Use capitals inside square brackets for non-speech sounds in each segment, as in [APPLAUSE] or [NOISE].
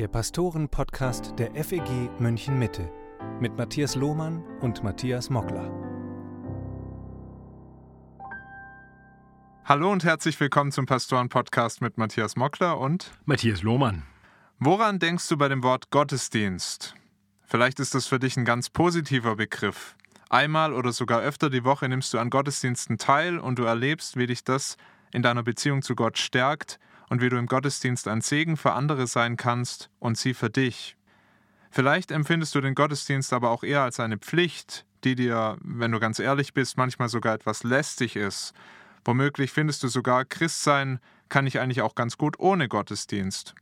der Pastoren-Podcast der FEG München Mitte mit Matthias Lohmann und Matthias Mockler. Hallo und herzlich willkommen zum Pastoren-Podcast mit Matthias Mockler und Matthias Lohmann. Woran denkst du bei dem Wort Gottesdienst? Vielleicht ist das für dich ein ganz positiver Begriff. Einmal oder sogar öfter die Woche nimmst du an Gottesdiensten teil und du erlebst, wie dich das in deiner Beziehung zu Gott stärkt und wie du im Gottesdienst ein Segen für andere sein kannst und sie für dich. Vielleicht empfindest du den Gottesdienst aber auch eher als eine Pflicht, die dir, wenn du ganz ehrlich bist, manchmal sogar etwas lästig ist. Womöglich findest du sogar, Christsein kann ich eigentlich auch ganz gut ohne Gottesdienst.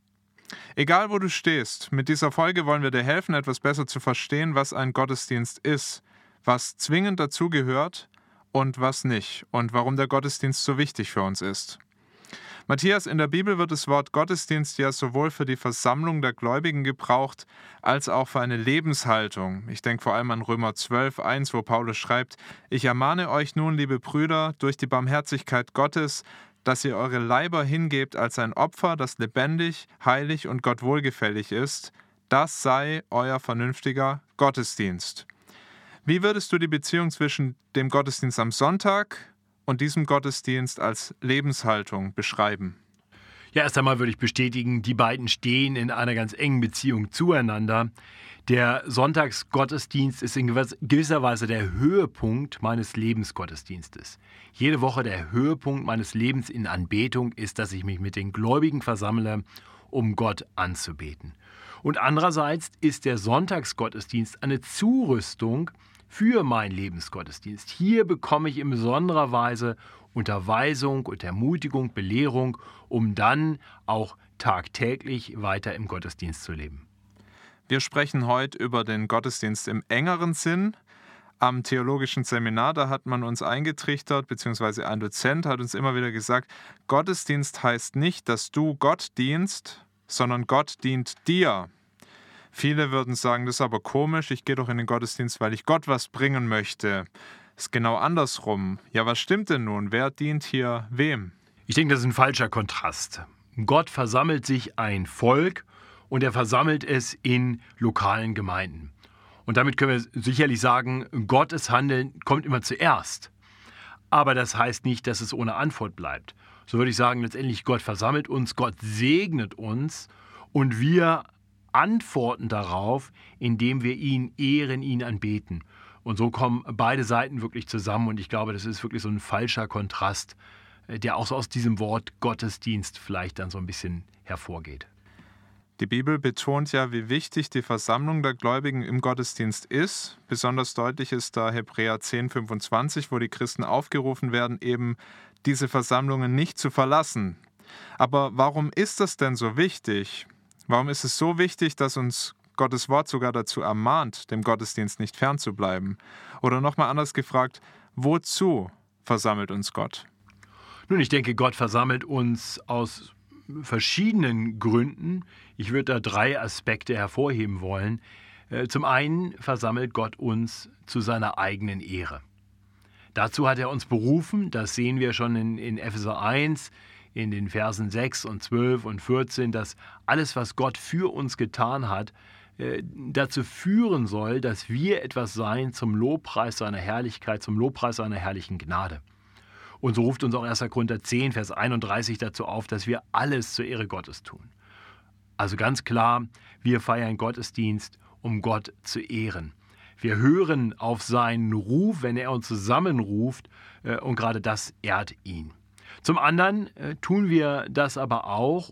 Egal wo du stehst, mit dieser Folge wollen wir dir helfen, etwas besser zu verstehen, was ein Gottesdienst ist, was zwingend dazugehört und was nicht und warum der Gottesdienst so wichtig für uns ist. Matthias, in der Bibel wird das Wort Gottesdienst ja sowohl für die Versammlung der Gläubigen gebraucht, als auch für eine Lebenshaltung. Ich denke vor allem an Römer 12, 1, wo Paulus schreibt, Ich ermahne euch nun, liebe Brüder, durch die Barmherzigkeit Gottes, dass ihr eure Leiber hingebt als ein Opfer, das lebendig, heilig und Gott wohlgefällig ist. Das sei euer vernünftiger Gottesdienst. Wie würdest du die Beziehung zwischen dem Gottesdienst am Sonntag und diesem Gottesdienst als Lebenshaltung beschreiben? Ja, erst einmal würde ich bestätigen, die beiden stehen in einer ganz engen Beziehung zueinander. Der Sonntagsgottesdienst ist in gewisser Weise der Höhepunkt meines Lebensgottesdienstes. Jede Woche der Höhepunkt meines Lebens in Anbetung ist, dass ich mich mit den Gläubigen versammle, um Gott anzubeten. Und andererseits ist der Sonntagsgottesdienst eine Zurüstung für meinen Lebensgottesdienst. Hier bekomme ich in besonderer Weise Unterweisung und Ermutigung, Belehrung, um dann auch tagtäglich weiter im Gottesdienst zu leben. Wir sprechen heute über den Gottesdienst im engeren Sinn. Am theologischen Seminar, da hat man uns eingetrichtert, beziehungsweise ein Dozent hat uns immer wieder gesagt, Gottesdienst heißt nicht, dass du Gott dienst, sondern Gott dient dir. Viele würden sagen, das ist aber komisch, ich gehe doch in den Gottesdienst, weil ich Gott was bringen möchte. Das ist genau andersrum. Ja, was stimmt denn nun? Wer dient hier wem? Ich denke, das ist ein falscher Kontrast. Gott versammelt sich ein Volk und er versammelt es in lokalen Gemeinden. Und damit können wir sicherlich sagen, Gottes Handeln kommt immer zuerst. Aber das heißt nicht, dass es ohne Antwort bleibt. So würde ich sagen, letztendlich Gott versammelt uns, Gott segnet uns und wir antworten darauf, indem wir ihn ehren, ihn anbeten. Und so kommen beide Seiten wirklich zusammen und ich glaube, das ist wirklich so ein falscher Kontrast, äh, der auch so aus diesem Wort Gottesdienst vielleicht dann so ein bisschen hervorgeht. Die Bibel betont ja, wie wichtig die Versammlung der Gläubigen im Gottesdienst ist. Besonders deutlich ist da Hebräer 10, 25, wo die Christen aufgerufen werden, eben diese Versammlungen nicht zu verlassen. Aber warum ist das denn so wichtig? Warum ist es so wichtig, dass uns Gottes Wort sogar dazu ermahnt, dem Gottesdienst nicht fernzubleiben? Oder nochmal anders gefragt, wozu versammelt uns Gott? Nun, ich denke, Gott versammelt uns aus verschiedenen Gründen. Ich würde da drei Aspekte hervorheben wollen. Äh, zum einen versammelt Gott uns zu seiner eigenen Ehre. Dazu hat er uns berufen, das sehen wir schon in, in Epheser 1, in den Versen 6 und 12 und 14, dass alles, was Gott für uns getan hat, äh, dazu führen soll, dass wir etwas sein zum Lobpreis seiner Herrlichkeit, zum Lobpreis seiner herrlichen Gnade. Und so ruft uns auch 1. Korinther 10, Vers 31 dazu auf, dass wir alles zur Ehre Gottes tun. Also ganz klar, wir feiern Gottesdienst, um Gott zu ehren. Wir hören auf seinen Ruf, wenn er uns zusammenruft, äh, und gerade das ehrt ihn. Zum anderen äh, tun wir das aber auch,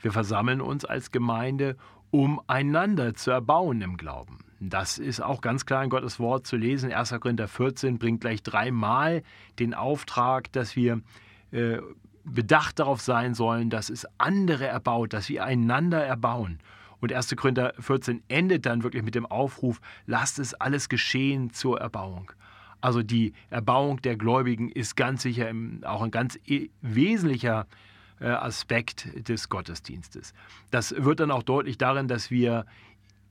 wir versammeln uns als Gemeinde, um einander zu erbauen im Glauben. Das ist auch ganz klar in Gottes Wort zu lesen. 1. Korinther 14 bringt gleich dreimal den Auftrag, dass wir äh, bedacht darauf sein sollen, dass es andere erbaut, dass wir einander erbauen. Und 1. Korinther 14 endet dann wirklich mit dem Aufruf, lasst es alles geschehen zur Erbauung. Also die Erbauung der Gläubigen ist ganz sicher auch ein ganz wesentlicher äh, Aspekt des Gottesdienstes. Das wird dann auch deutlich darin, dass wir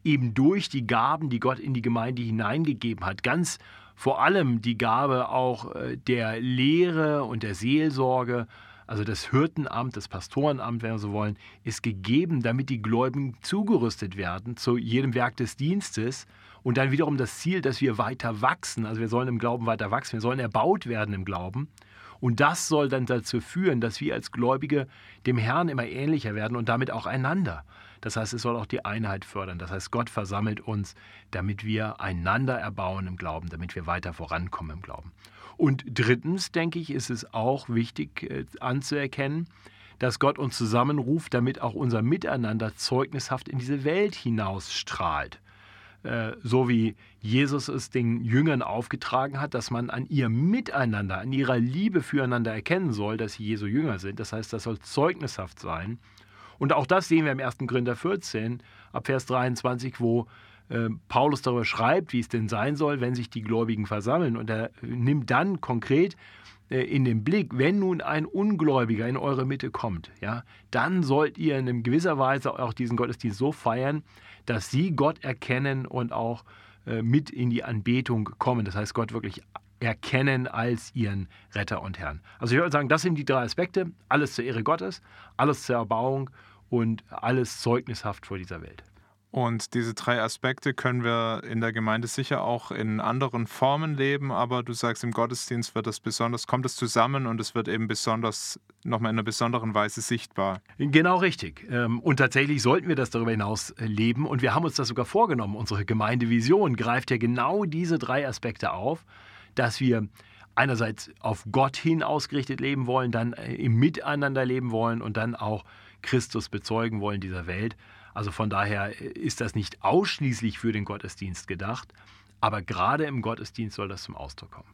eben durch die Gaben, die Gott in die Gemeinde hineingegeben hat, ganz vor allem die Gabe auch äh, der Lehre und der Seelsorge, also das Hirtenamt, das Pastorenamt, wenn wir so wollen, ist gegeben, damit die Gläubigen zugerüstet werden zu jedem Werk des Dienstes und dann wiederum das Ziel, dass wir weiter wachsen. Also wir sollen im Glauben weiter wachsen, wir sollen erbaut werden im Glauben. Und das soll dann dazu führen, dass wir als Gläubige dem Herrn immer ähnlicher werden und damit auch einander. Das heißt, es soll auch die Einheit fördern. Das heißt, Gott versammelt uns, damit wir einander erbauen im Glauben, damit wir weiter vorankommen im Glauben. Und drittens, denke ich, ist es auch wichtig äh, anzuerkennen, dass Gott uns zusammenruft, damit auch unser Miteinander zeugnishaft in diese Welt hinausstrahlt. Äh, so wie Jesus es den Jüngern aufgetragen hat, dass man an ihrem Miteinander, an ihrer Liebe füreinander erkennen soll, dass sie Jesu Jünger sind. Das heißt, das soll zeugnishaft sein. Und auch das sehen wir im 1. Korinther 14, ab Vers 23, wo äh, Paulus darüber schreibt, wie es denn sein soll, wenn sich die Gläubigen versammeln. Und er nimmt dann konkret äh, in den Blick, wenn nun ein Ungläubiger in eure Mitte kommt, ja, dann sollt ihr in gewisser Weise auch diesen Gottesdienst so feiern, dass sie Gott erkennen und auch äh, mit in die Anbetung kommen. Das heißt, Gott wirklich erkennen als ihren Retter und Herrn. Also ich würde sagen, das sind die drei Aspekte. Alles zur Ehre Gottes, alles zur Erbauung und alles zeugnishaft vor dieser Welt. Und diese drei Aspekte können wir in der Gemeinde sicher auch in anderen Formen leben, aber du sagst, im Gottesdienst wird das besonders, kommt es zusammen und es wird eben besonders, nochmal in einer besonderen Weise sichtbar. Genau richtig. Ähm, und tatsächlich sollten wir das darüber hinaus leben und wir haben uns das sogar vorgenommen. Unsere Gemeindevision greift ja genau diese drei Aspekte auf, dass wir einerseits auf Gott hin ausgerichtet leben wollen, dann äh, im Miteinander leben wollen und dann auch Christus bezeugen wollen dieser Welt. Also von daher ist das nicht ausschließlich für den Gottesdienst gedacht, aber gerade im Gottesdienst soll das zum Ausdruck kommen.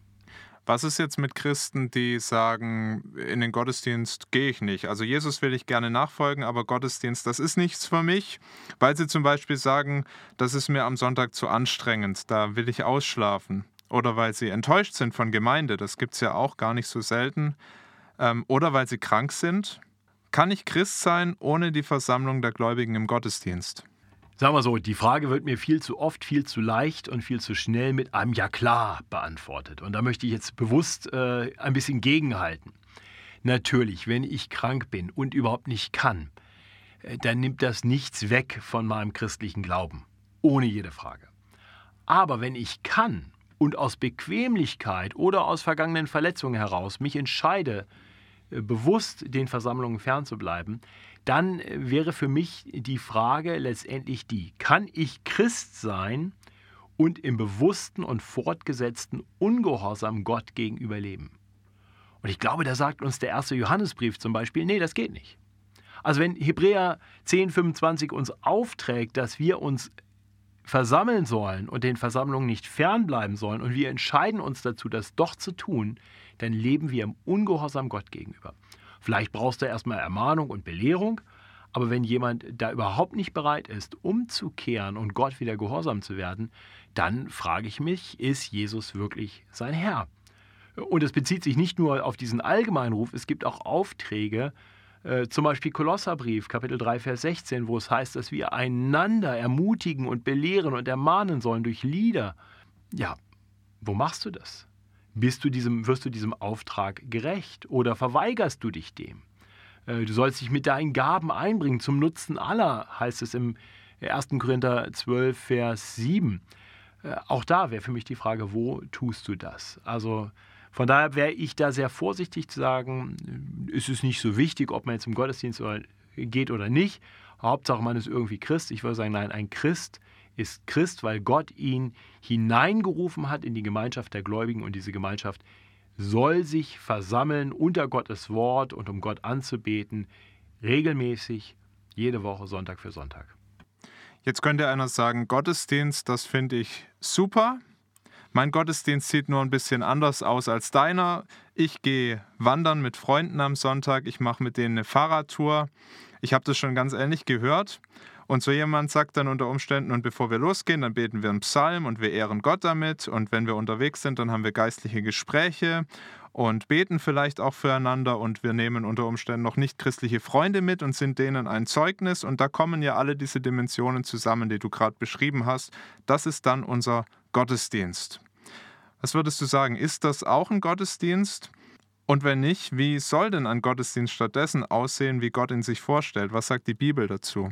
Was ist jetzt mit Christen, die sagen, in den Gottesdienst gehe ich nicht? Also Jesus will ich gerne nachfolgen, aber Gottesdienst, das ist nichts für mich, weil sie zum Beispiel sagen, das ist mir am Sonntag zu anstrengend, da will ich ausschlafen. Oder weil sie enttäuscht sind von Gemeinde, das gibt es ja auch gar nicht so selten. Ähm, oder weil sie krank sind kann ich Christ sein ohne die Versammlung der Gläubigen im Gottesdienst? Sagen wir so, die Frage wird mir viel zu oft, viel zu leicht und viel zu schnell mit einem Ja klar beantwortet. Und da möchte ich jetzt bewusst äh, ein bisschen gegenhalten. Natürlich, wenn ich krank bin und überhaupt nicht kann, äh, dann nimmt das nichts weg von meinem christlichen Glauben. Ohne jede Frage. Aber wenn ich kann und aus Bequemlichkeit oder aus vergangenen Verletzungen heraus mich entscheide, bewusst den Versammlungen fernzubleiben, dann äh, wäre für mich die Frage letztendlich die, kann ich Christ sein und im bewussten und fortgesetzten Ungehorsam Gott gegenüber leben? Und ich glaube, da sagt uns der erste Johannesbrief zum Beispiel, nee, das geht nicht. Also wenn Hebräer 10, 25 uns aufträgt, dass wir uns versammeln sollen und den Versammlungen nicht fernbleiben sollen und wir entscheiden uns dazu, das doch zu tun, dann leben wir im Ungehorsam Gott gegenüber. Vielleicht brauchst du erstmal Ermahnung und Belehrung, aber wenn jemand da überhaupt nicht bereit ist, umzukehren und Gott wieder gehorsam zu werden, dann frage ich mich, ist Jesus wirklich sein Herr? Und es bezieht sich nicht nur auf diesen allgemeinen Ruf, es gibt auch Aufträge, äh, zum Beispiel Kolosserbrief, Kapitel 3, Vers 16, wo es heißt, dass wir einander ermutigen und belehren und ermahnen sollen durch Lieder. Ja, wo machst du das? Bist du diesem, wirst du diesem Auftrag gerecht oder verweigerst du dich dem? Äh, du sollst dich mit deinen Gaben einbringen zum Nutzen aller, heißt es im 1. Korinther 12, Vers 7. Äh, auch da wäre für mich die Frage, wo tust du das? Also von daher wäre ich da sehr vorsichtig zu sagen, ist es nicht so wichtig, ob man jetzt im Gottesdienst geht oder nicht. Hauptsache, man ist irgendwie Christ. Ich würde sagen, nein, ein Christ ist Christ, weil Gott ihn hineingerufen hat in die Gemeinschaft der Gläubigen und diese Gemeinschaft soll sich versammeln unter Gottes Wort und um Gott anzubeten, regelmäßig, jede Woche, Sonntag für Sonntag. Jetzt könnte einer sagen, Gottesdienst, das finde ich super. Mein Gottesdienst sieht nur ein bisschen anders aus als deiner. Ich gehe wandern mit Freunden am Sonntag, ich mache mit denen eine Fahrradtour. Ich habe das schon ganz ähnlich gehört. Und so jemand sagt dann unter Umständen, und bevor wir losgehen, dann beten wir einen Psalm und wir ehren Gott damit. Und wenn wir unterwegs sind, dann haben wir geistliche Gespräche und beten vielleicht auch füreinander und wir nehmen unter Umständen noch nicht christliche Freunde mit und sind denen ein Zeugnis. Und da kommen ja alle diese Dimensionen zusammen, die du gerade beschrieben hast. Das ist dann unser Gottesdienst. Was würdest du sagen? Ist das auch ein Gottesdienst? Und wenn nicht, wie soll denn ein Gottesdienst stattdessen aussehen, wie Gott ihn sich vorstellt? Was sagt die Bibel dazu?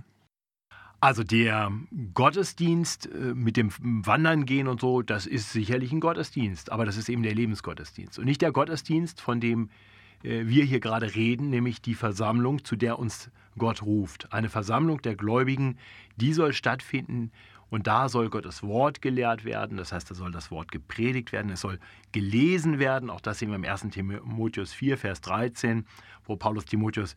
Also der Gottesdienst äh, mit dem Wandern gehen und so, das ist sicherlich ein Gottesdienst, aber das ist eben der Lebensgottesdienst und nicht der Gottesdienst, von dem äh, wir hier gerade reden, nämlich die Versammlung, zu der uns Gott ruft. Eine Versammlung der Gläubigen, die soll stattfinden und da soll Gottes Wort gelehrt werden, das heißt, da soll das Wort gepredigt werden, es soll gelesen werden, auch das sehen wir im 1. Timotheus 4, Vers 13, wo Paulus Timotheus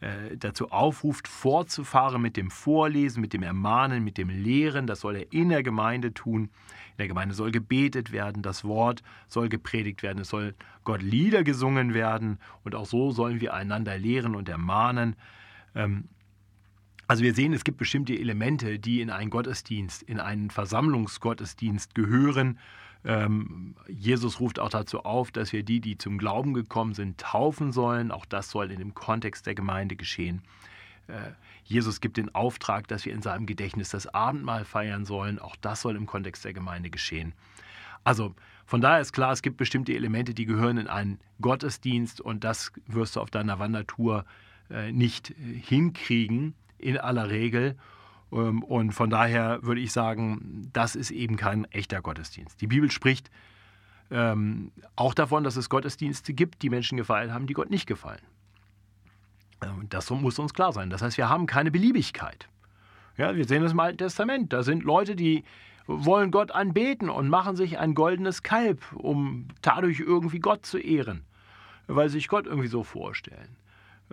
äh, dazu aufruft, fortzufahren mit dem Vorlesen, mit dem Ermahnen, mit dem Lehren. Das soll er in der Gemeinde tun. In der Gemeinde soll gebetet werden, das Wort soll gepredigt werden, es soll Gott Lieder gesungen werden und auch so sollen wir einander lehren und ermahnen. Also wir sehen, es gibt bestimmte Elemente, die in einen Gottesdienst, in einen Versammlungsgottesdienst gehören. Ähm, Jesus ruft auch dazu auf, dass wir die, die zum Glauben gekommen sind, taufen sollen. Auch das soll in dem Kontext der Gemeinde geschehen. Äh, Jesus gibt den Auftrag, dass wir in seinem Gedächtnis das Abendmahl feiern sollen. Auch das soll im Kontext der Gemeinde geschehen. Also von daher ist klar, es gibt bestimmte Elemente, die gehören in einen Gottesdienst und das wirst du auf deiner Wandertour äh, nicht äh, hinkriegen in aller Regel. Ähm, und von daher würde ich sagen, das ist eben kein echter Gottesdienst. Die Bibel spricht ähm, auch davon, dass es Gottesdienste gibt, die Menschen gefallen haben, die Gott nicht gefallen. Ähm, das muss uns klar sein. Das heißt, wir haben keine Beliebigkeit. Ja, wir sehen das im Alten Testament. Da sind Leute, die wollen Gott anbeten und machen sich ein goldenes Kalb, um dadurch irgendwie Gott zu ehren, weil sie sich Gott irgendwie so vorstellen.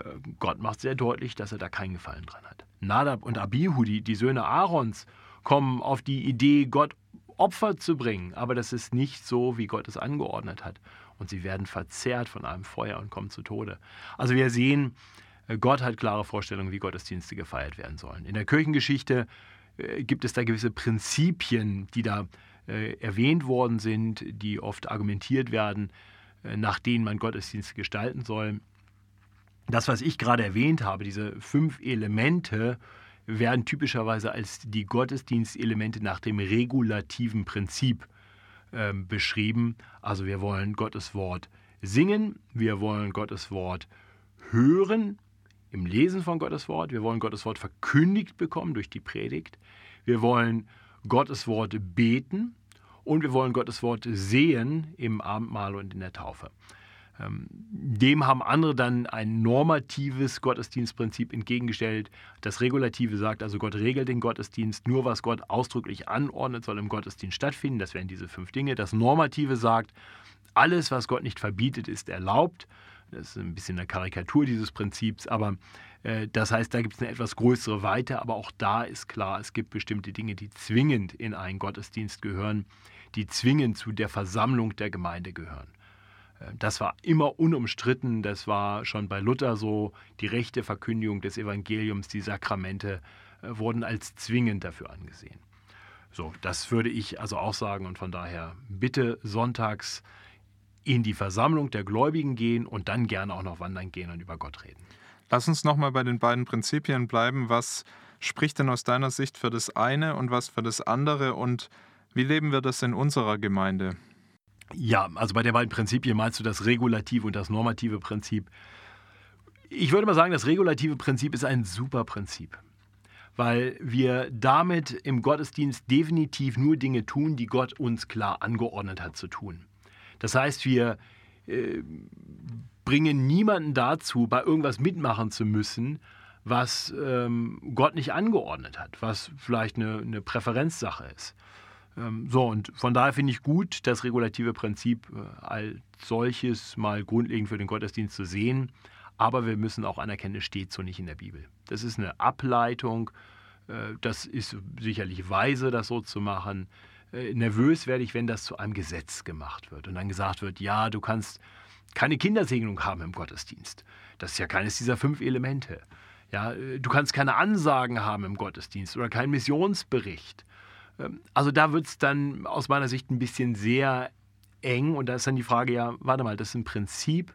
Äh, Gott macht sehr deutlich, dass er da keinen Gefallen dran hat. Nadab und Abihu, die, die Söhne Aarons, kommen auf die Idee, Gott Opfer zu bringen, aber das ist nicht so, wie Gott es angeordnet hat. Und sie werden verzehrt von einem Feuer und kommen zu Tode. Also wir sehen, äh, Gott hat klare Vorstellungen, wie Gottesdienste gefeiert werden sollen. In der Kirchengeschichte äh, gibt es da gewisse Prinzipien, die da äh, erwähnt worden sind, die oft argumentiert werden, nach denen man Gottesdienste gestalten soll. Das, was ich gerade erwähnt habe, diese fünf Elemente, werden typischerweise als die Gottesdienstelemente nach dem regulativen Prinzip äh, beschrieben. Also wir wollen Gottes Wort singen, wir wollen Gottes Wort hören im Lesen von Gottes Wort, wir wollen Gottes Wort verkündigt bekommen durch die Predigt, wir wollen Gottes Wort beten und wir wollen Gottes Wort sehen im Abendmahl und in der Taufe. Ähm, dem haben andere dann ein normatives Gottesdienstprinzip entgegengestellt. Das Regulative sagt also, Gott regelt den Gottesdienst. Nur was Gott ausdrücklich anordnet, soll im Gottesdienst stattfinden. Das wären diese fünf Dinge. Das Normative sagt, alles, was Gott nicht verbietet, ist erlaubt. Das ist ein bisschen eine Karikatur dieses Prinzips, aber äh, das heißt, da gibt es eine etwas größere Weite, aber auch da ist klar, es gibt bestimmte Dinge, die zwingend in einen Gottesdienst gehören, die zwingend zu der Versammlung der Gemeinde gehören. Das war immer unumstritten, das war schon bei Luther so, die rechte Verkündigung des Evangeliums, die Sakramente äh, wurden als zwingend dafür angesehen. So, das würde ich also auch sagen und von daher bitte sonntags in die Versammlung der Gläubigen gehen und dann gerne auch noch wandern gehen und über Gott reden. Lass uns nochmal bei den beiden Prinzipien bleiben. Was spricht denn aus deiner Sicht für das eine und was für das andere und wie leben wir das in unserer Gemeinde? Ja, also bei den beiden Prinzipien meinst du das regulative und das normative Prinzip. Ich würde mal sagen, das regulative Prinzip ist ein super Prinzip, weil wir damit im Gottesdienst definitiv nur Dinge tun, die Gott uns klar angeordnet hat zu tun. Das heißt, wir äh, bringen niemanden dazu, bei irgendwas mitmachen zu müssen, was ähm, Gott nicht angeordnet hat, was vielleicht eine, eine Präferenzsache ist. Ähm, so, und von daher finde ich gut, das regulative Prinzip äh, als solches mal grundlegend für den Gottesdienst zu sehen. Aber wir müssen auch anerkennen, es steht so nicht in der Bibel. Das ist eine Ableitung. Äh, das ist sicherlich weise, das so zu machen. Äh, nervös werde ich, wenn das zu einem Gesetz gemacht wird und dann gesagt wird, ja, du kannst keine Kindersegnung haben im Gottesdienst. Das ist ja keines dieser fünf Elemente. Ja, du kannst keine Ansagen haben im Gottesdienst oder keinen Missionsbericht. Ähm, also da wird es dann aus meiner Sicht ein bisschen sehr eng und da ist dann die Frage, ja, warte mal, das ist ein Prinzip,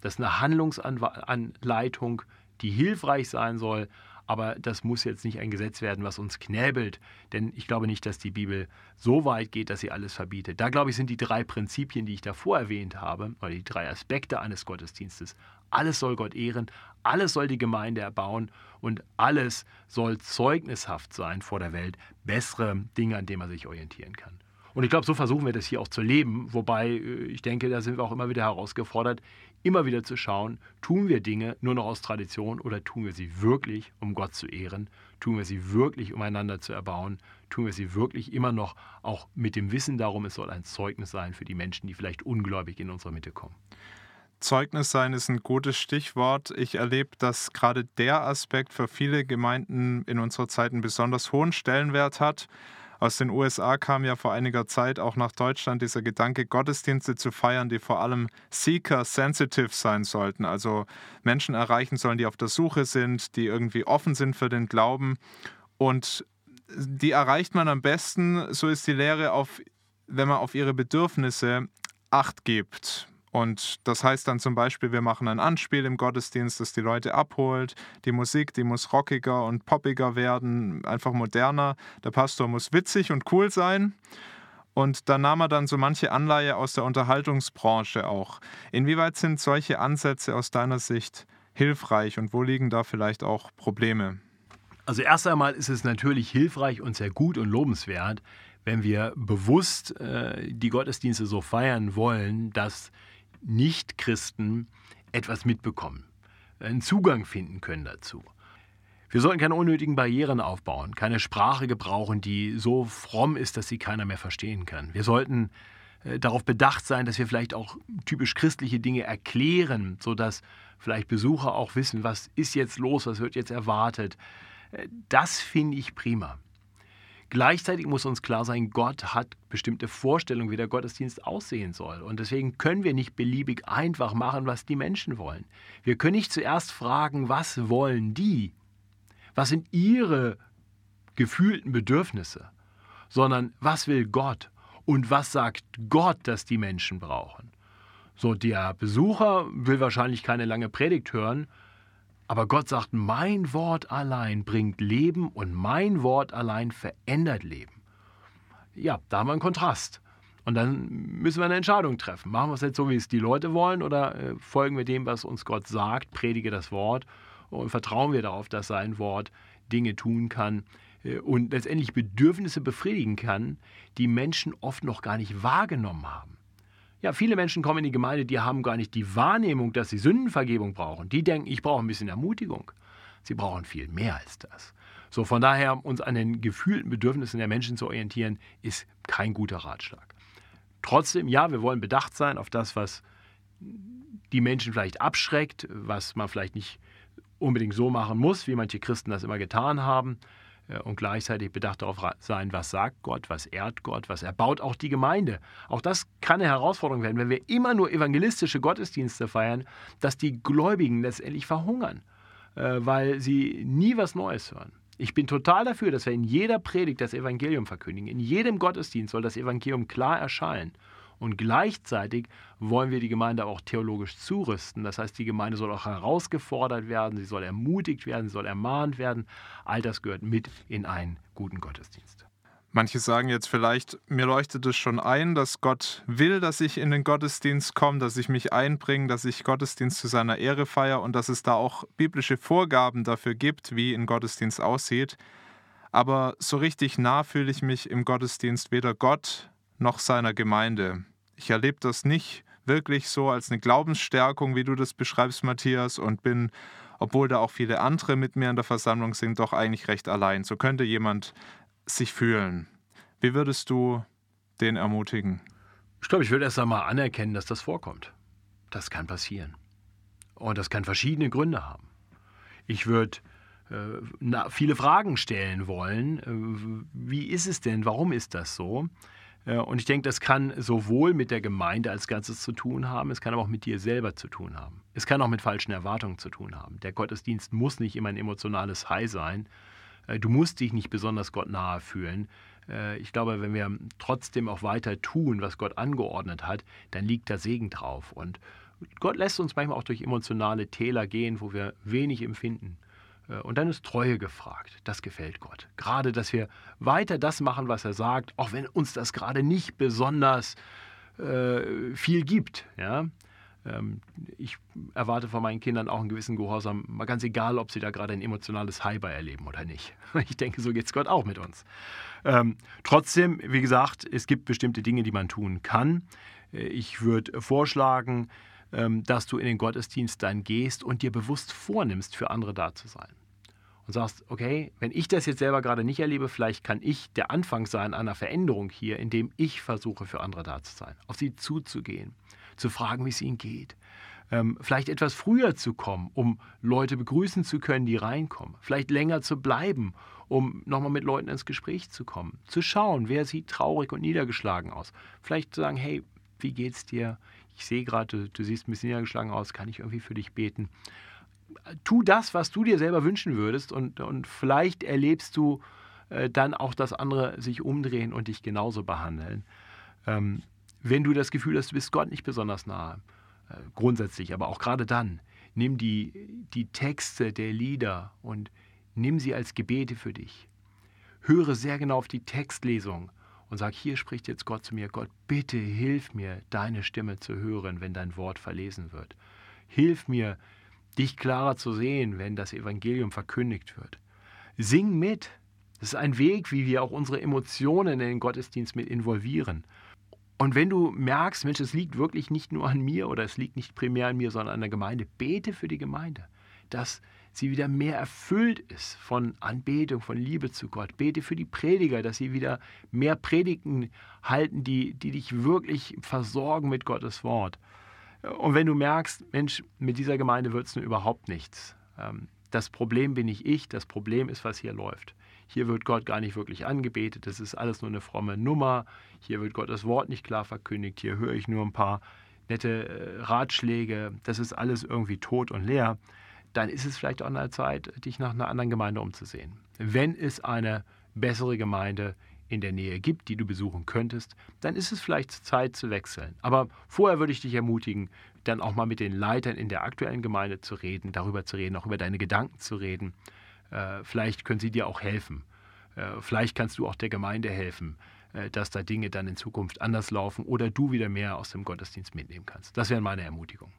das ist eine Handlungsanleitung, die hilfreich sein soll, aber das muss jetzt nicht ein Gesetz werden, was uns knäbelt, denn ich glaube nicht, dass die Bibel so weit geht, dass sie alles verbietet. Da, glaube ich, sind die drei Prinzipien, die ich davor erwähnt habe, oder die drei Aspekte eines Gottesdienstes. Alles soll Gott ehren, alles soll die Gemeinde erbauen und alles soll zeugnishaft sein vor der Welt, bessere Dinge, an denen man sich orientieren kann. Und ich glaube, so versuchen wir das hier auch zu leben, wobei äh, ich denke, da sind wir auch immer wieder herausgefordert, immer wieder zu schauen, tun wir Dinge nur noch aus Tradition oder tun wir sie wirklich, um Gott zu ehren, tun wir sie wirklich, um einander zu erbauen, tun wir sie wirklich immer noch auch mit dem Wissen darum, es soll ein Zeugnis sein für die Menschen, die vielleicht ungläubig in unserer Mitte kommen. Zeugnis sein ist ein gutes Stichwort. Ich erlebe, dass gerade der Aspekt für viele Gemeinden in unserer Zeit einen besonders hohen Stellenwert hat. Aus den USA kam ja vor einiger Zeit auch nach Deutschland dieser Gedanke, Gottesdienste zu feiern, die vor allem seeker-sensitive sein sollten, also Menschen erreichen sollen, die auf der Suche sind, die irgendwie offen sind für den Glauben. Und die erreicht man am besten, so ist die Lehre, auf, wenn man auf ihre Bedürfnisse Acht gibt. Und das heißt dann zum Beispiel, wir machen ein Anspiel im Gottesdienst, das die Leute abholt. Die Musik, die muss rockiger und poppiger werden, einfach moderner. Der Pastor muss witzig und cool sein. Und da nahm er dann so manche Anleihe aus der Unterhaltungsbranche auch. Inwieweit sind solche Ansätze aus deiner Sicht hilfreich und wo liegen da vielleicht auch Probleme? Also erst einmal ist es natürlich hilfreich und sehr gut und lobenswert, wenn wir bewusst äh, die Gottesdienste so feiern wollen, dass Nichtchristen etwas mitbekommen, einen Zugang finden können dazu. Wir sollten keine unnötigen Barrieren aufbauen, keine Sprache gebrauchen, die so fromm ist, dass sie keiner mehr verstehen kann. Wir sollten äh, darauf bedacht sein, dass wir vielleicht auch typisch christliche Dinge erklären, sodass vielleicht Besucher auch wissen, was ist jetzt los, was wird jetzt erwartet. Äh, das finde ich prima. Gleichzeitig muss uns klar sein, Gott hat bestimmte Vorstellungen, wie der Gottesdienst aussehen soll. Und deswegen können wir nicht beliebig einfach machen, was die Menschen wollen. Wir können nicht zuerst fragen, was wollen die? Was sind ihre gefühlten Bedürfnisse? Sondern was will Gott? Und was sagt Gott, dass die Menschen brauchen? So, der Besucher will wahrscheinlich keine lange Predigt hören, aber Gott sagt, mein Wort allein bringt Leben und mein Wort allein verändert Leben. Ja, da haben wir einen Kontrast. Und dann müssen wir eine Entscheidung treffen. Machen wir es jetzt so, wie es die Leute wollen, oder äh, folgen wir dem, was uns Gott sagt, predige das Wort und vertrauen wir darauf, dass sein Wort Dinge tun kann äh, und letztendlich Bedürfnisse befriedigen kann, die Menschen oft noch gar nicht wahrgenommen haben. Ja, viele Menschen kommen in die Gemeinde, die haben gar nicht die Wahrnehmung, dass sie Sündenvergebung brauchen. Die denken, ich brauche ein bisschen Ermutigung. Sie brauchen viel mehr als das. So, von daher, uns an den gefühlten Bedürfnissen der Menschen zu orientieren, ist kein guter Ratschlag. Trotzdem, ja, wir wollen bedacht sein auf das, was die Menschen vielleicht abschreckt, was man vielleicht nicht unbedingt so machen muss, wie manche Christen das immer getan haben. Äh, und gleichzeitig bedacht darauf sein, was sagt Gott, was ehrt Gott, was erbaut auch die Gemeinde. Auch das kann eine Herausforderung werden, wenn wir immer nur evangelistische Gottesdienste feiern, dass die Gläubigen letztendlich verhungern, äh, weil sie nie was Neues hören. Ich bin total dafür, dass wir in jeder Predigt das Evangelium verkündigen. In jedem Gottesdienst soll das Evangelium klar erscheinen. Und gleichzeitig wollen wir die Gemeinde auch theologisch zurüsten. Das heißt, die Gemeinde soll auch herausgefordert werden, sie soll ermutigt werden, sie soll ermahnt werden. All das gehört mit in einen guten Gottesdienst. Manche sagen jetzt vielleicht, mir leuchtet es schon ein, dass Gott will, dass ich in den Gottesdienst komme, dass ich mich einbringe, dass ich Gottesdienst zu seiner Ehre feiere und dass es da auch biblische Vorgaben dafür gibt, wie ein Gottesdienst aussieht. Aber so richtig nah fühle ich mich im Gottesdienst weder Gott noch seiner Gemeinde. Ich erlebe das nicht wirklich so als eine Glaubensstärkung, wie du das beschreibst, Matthias, und bin, obwohl da auch viele andere mit mir in der Versammlung sind, doch eigentlich recht allein. So könnte jemand sich fühlen. Wie würdest du den ermutigen? Ich glaube, ich würde erst einmal anerkennen, dass das vorkommt. Das kann passieren. Und das kann verschiedene Gründe haben. Ich würde äh, viele Fragen stellen wollen. Äh, wie ist es denn? Warum ist das so? Äh, und ich denke, das kann sowohl mit der Gemeinde als Ganzes zu tun haben, es kann aber auch mit dir selber zu tun haben. Es kann auch mit falschen Erwartungen zu tun haben. Der Gottesdienst muss nicht immer ein emotionales High sein. Äh, du musst dich nicht besonders Gott nahe fühlen. Äh, ich glaube, wenn wir trotzdem auch weiter tun, was Gott angeordnet hat, dann liegt da Segen drauf. Und Gott lässt uns manchmal auch durch emotionale Täler gehen, wo wir wenig empfinden. Äh, und dann ist Treue gefragt. Das gefällt Gott. Gerade, dass wir weiter das machen, was er sagt, auch wenn uns das gerade nicht besonders äh, viel gibt. Ja? Ähm, ich erwarte von meinen Kindern auch einen gewissen Gehorsam, mal ganz egal, ob sie da gerade ein emotionales High erleben oder nicht. [LAUGHS] Ich denke, so geht es Gott auch mit uns. Ähm, trotzdem, wie gesagt, es gibt bestimmte Dinge, die man tun kann. Äh, ich würde vorschlagen, dass du in den Gottesdienst dann gehst und dir bewusst vornimmst, für andere da zu sein. Und sagst, okay, wenn ich das jetzt selber gerade nicht erlebe, vielleicht kann ich der Anfang sein einer Veränderung hier, indem ich versuche, für andere da zu sein, auf sie zuzugehen, zu fragen, wie es ihnen geht. Ähm, vielleicht etwas früher zu kommen, um Leute begrüßen zu können, die reinkommen. Vielleicht länger zu bleiben, um nochmal mit Leuten ins Gespräch zu kommen. Zu schauen, wer sieht traurig und niedergeschlagen aus. Vielleicht zu sagen, hey, wie geht's dir? ich sehe gerade, du, du, siehst ein bisschen niedergeschlagen aus, kann ich irgendwie für dich beten? Tu das, was du dir selber wünschen würdest und, und vielleicht erlebst du äh, dann auch, dass andere sich umdrehen und dich genauso behandeln. Ähm, wenn du das Gefühl hast, du bist Gott nicht besonders nahe, äh, grundsätzlich, aber auch gerade dann, nimm die, die Texte der Lieder und nimm sie als Gebete für dich. Höre sehr genau auf die Textlesung und sag, hier spricht jetzt Gott zu mir, Gott, bitte hilf mir, deine Stimme zu hören, wenn dein Wort verlesen wird. Hilf mir, dich klarer zu sehen, wenn das Evangelium verkündigt wird. Sing mit. Das ist ein Weg, wie wir auch unsere Emotionen in den Gottesdienst mit involvieren. Und wenn du merkst, Mensch, es liegt wirklich nicht nur an mir oder es liegt nicht primär an mir, sondern an der Gemeinde, bete für die Gemeinde, dass sie wieder mehr erfüllt ist von Anbetung, von Liebe zu Gott. Bete für die Prediger, dass sie wieder mehr Predigten halten, die, die dich wirklich versorgen mit Gottes Wort. Und wenn du merkst, Mensch, mit dieser Gemeinde wird es nur überhaupt nichts. Ähm, das Problem bin nicht ich, das Problem ist, was hier läuft. Hier wird Gott gar nicht wirklich angebetet, das ist alles nur eine fromme Nummer. Hier wird Gottes Wort nicht klar verkündigt, hier höre ich nur ein paar nette äh, Ratschläge, das ist alles irgendwie tot und leer dann ist es vielleicht auch an der Zeit, dich nach einer anderen Gemeinde umzusehen. Wenn es eine bessere Gemeinde in der Nähe gibt, die du besuchen könntest, dann ist es vielleicht Zeit zu wechseln. Aber vorher würde ich dich ermutigen, dann auch mal mit den Leitern in der aktuellen Gemeinde zu reden, darüber zu reden, auch über deine Gedanken zu reden. Äh, vielleicht können sie dir auch helfen. Äh, vielleicht kannst du auch der Gemeinde helfen, äh, dass da Dinge dann in Zukunft anders laufen oder du wieder mehr aus dem Gottesdienst mitnehmen kannst. Das wäre meine Ermutigung.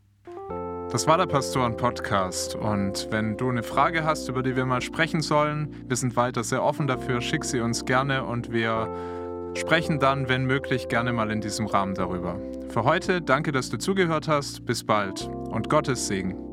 Das war der Pastoren-Podcast. Und wenn du eine Frage hast, über die wir mal sprechen sollen, wir sind weiter sehr offen dafür, schick sie uns gerne und wir sprechen dann, wenn möglich, gerne mal in diesem Rahmen darüber. Für heute danke, dass du zugehört hast. Bis bald und Gottes Segen.